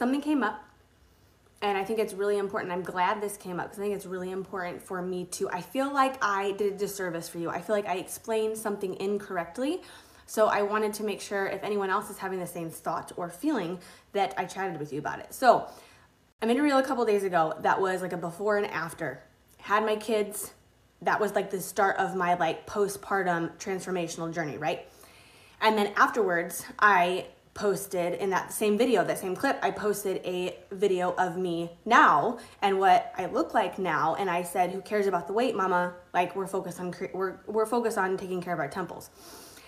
something came up and I think it's really important. I'm glad this came up because I think it's really important for me to. I feel like I did a disservice for you. I feel like I explained something incorrectly. So I wanted to make sure if anyone else is having the same thought or feeling that I chatted with you about it. So I made a reel a couple days ago that was like a before and after. Had my kids. That was like the start of my like postpartum transformational journey, right? And then afterwards, I posted in that same video, that same clip, I posted a video of me now and what I look like now. And I said, who cares about the weight, mama? Like we're focused on, we're, we're focused on taking care of our temples.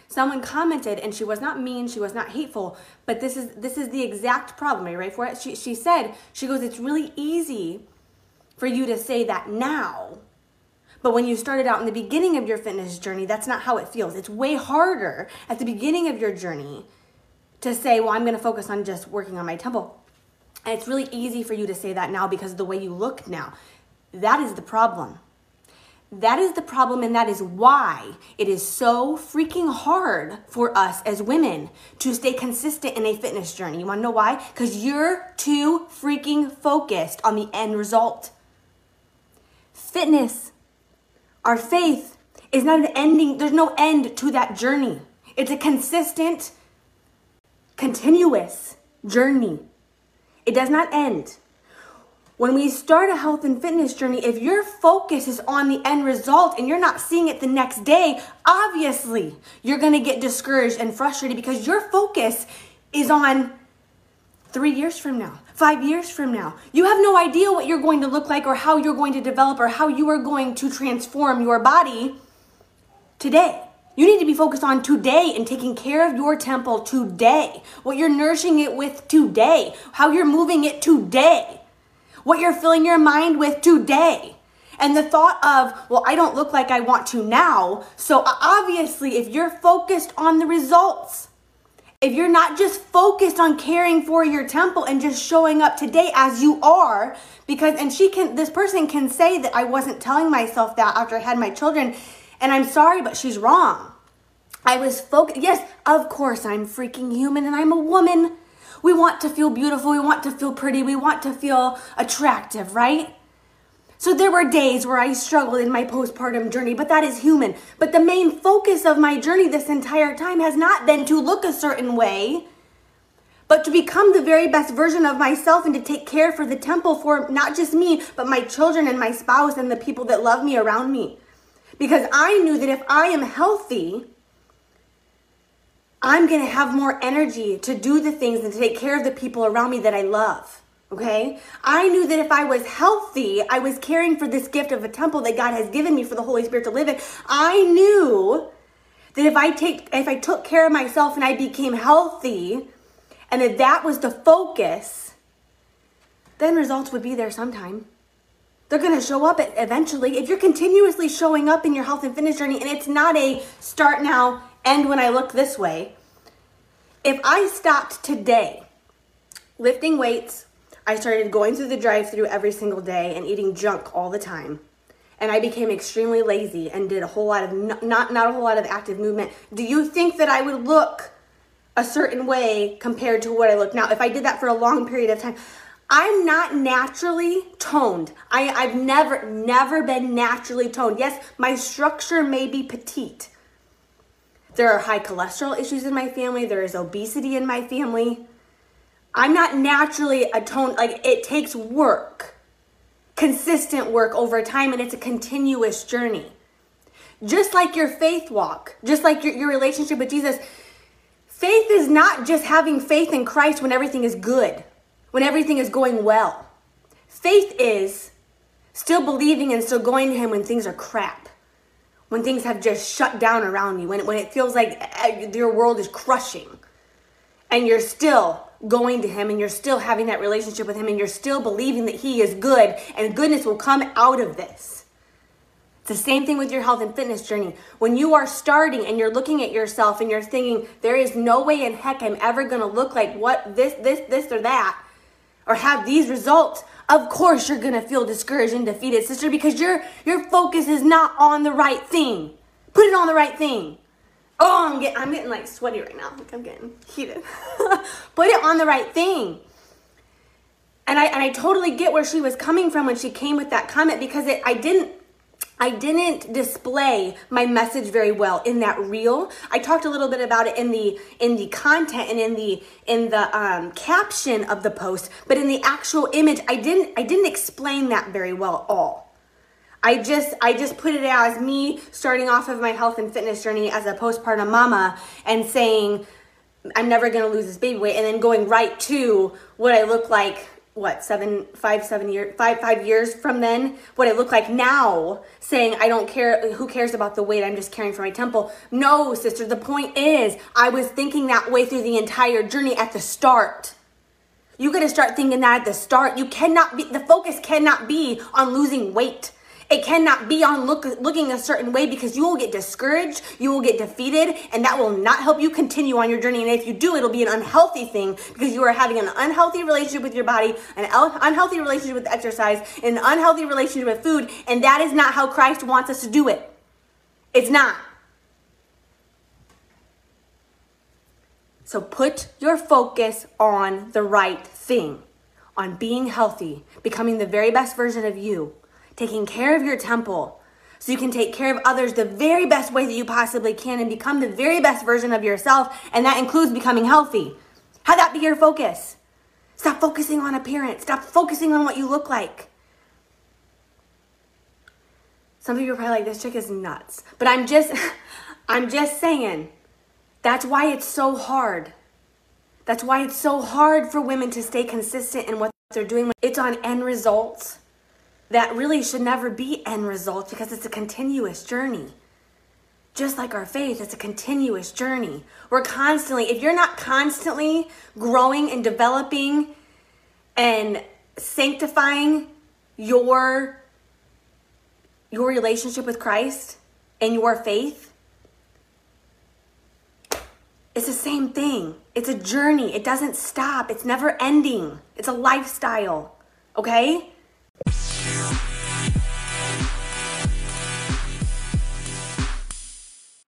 Someone commented and she was not mean, she was not hateful, but this is, this is the exact problem. Are you ready for it? She, she said, she goes, it's really easy for you to say that now. But when you started out in the beginning of your fitness journey, that's not how it feels. It's way harder at the beginning of your journey to say, well, I'm going to focus on just working on my temple. And it's really easy for you to say that now because of the way you look now. That is the problem. That is the problem, and that is why it is so freaking hard for us as women to stay consistent in a fitness journey. You wanna know why? Because you're too freaking focused on the end result. Fitness, our faith, is not an ending, there's no end to that journey. It's a consistent continuous journey. It does not end. When we start a health and fitness journey, if your focus is on the end result and you're not seeing it the next day, obviously you're gonna get discouraged and frustrated because your focus is on three years from now, five years from now. You have no idea what you're going to look like or how you're going to develop or how you are going to transform your body today. You need to be focused on today and taking care of your temple today. What you're nourishing it with today. How you're moving it today. What you're filling your mind with today. And the thought of, well, I don't look like I want to now. So obviously, if you're focused on the results, if you're not just focused on caring for your temple and just showing up today as you are, because, and she can, this person can say that I wasn't telling myself that after I had my children and I'm sorry, but she's wrong. I was focused. Yes, of course, I'm freaking human and I'm a woman. We want to feel beautiful. We want to feel pretty. We want to feel attractive, right? So there were days where I struggled in my postpartum journey, but that is human. But the main focus of my journey this entire time has not been to look a certain way, but to become the very best version of myself and to take care for the temple for not just me, but my children and my spouse and the people that love me around me. Because I knew that if I am healthy, I'm going to have more energy to do the things and to take care of the people around me that I love. Okay? I knew that if I was healthy, I was caring for this gift of a temple that God has given me for the Holy Spirit to live in. I knew that if I take if I took care of myself and I became healthy and that that was the focus, then results would be there sometime. They're going to show up eventually. If you're continuously showing up in your health and fitness journey and it's not a start now, end when I look this way. If I stopped today lifting weights, I started going through the drive through every single day and eating junk all the time. And I became extremely lazy and did a whole lot of not, not a whole lot of active movement. Do you think that I would look a certain way compared to what I look now? If I did that for a long period of time, I'm not naturally toned. I, I've never, never been naturally toned. Yes, my structure may be petite. There are high cholesterol issues in my family. There is obesity in my family. I'm not naturally a toned, like it takes work, consistent work over time, and it's a continuous journey. Just like your faith walk, just like your, your relationship with Jesus, faith is not just having faith in Christ when everything is good when everything is going well. Faith is still believing and still going to Him when things are crap, when things have just shut down around you, when, when it feels like eh, your world is crushing, and you're still going to Him and you're still having that relationship with Him and you're still believing that He is good and goodness will come out of this. It's the same thing with your health and fitness journey. When you are starting and you're looking at yourself and you're thinking, there is no way in heck I'm ever going to look like what this, this, this, or that or have these results, of course you're gonna feel discouraged and defeated, sister, because your your focus is not on the right thing. Put it on the right thing. Oh, I'm getting I'm getting like sweaty right now. Like I'm getting heated. Put it on the right thing. and I and I totally get where she was coming from when she came with that comment because it I didn't I didn't display my message very well in that reel. I talked a little bit about it in the in the content and in the in the um, caption of the post, but in the actual image, I didn't I didn't explain that very well at all. I just I just put it as me starting off of my health and fitness journey as a postpartum mama and saying I'm never gonna lose this baby weight, and then going right to what I look like what seven five seven years five five years from then what i look like now saying i don't care who cares about the weight i'm just caring for my temple. No sister the point is i was thinking that way through the entire journey at the start. You got to start thinking that at the start. You cannot be the focus cannot be on losing weight it cannot be on look, looking a certain way because you will get discouraged, you will get defeated, and that will not help you continue on your journey. And if you do, it'll be an unhealthy thing because you are having an unhealthy relationship with your body, an unhealthy relationship with exercise, an unhealthy relationship with food, and that is not how Christ wants us to do it. It's not. So put your focus on the right thing, on being healthy, becoming the very best version of you taking care of your temple so you can take care of others the very best way that you possibly can and become the very best version of yourself. And that includes becoming healthy. Have that be your focus. Stop focusing on appearance. Stop focusing on what you look like. Some you are probably like, this chick is nuts. But I'm just, I'm just saying, that's why it's so hard. That's why it's so hard for women to stay consistent in what they're doing. It's on end results that really should never be end result because it's a continuous journey. Just like our faith, it's a continuous journey. We're constantly, if you're not constantly growing and developing and sanctifying your your relationship with Christ and your faith, it's the same thing. It's a journey. It doesn't stop. It's never ending. It's a lifestyle. Okay?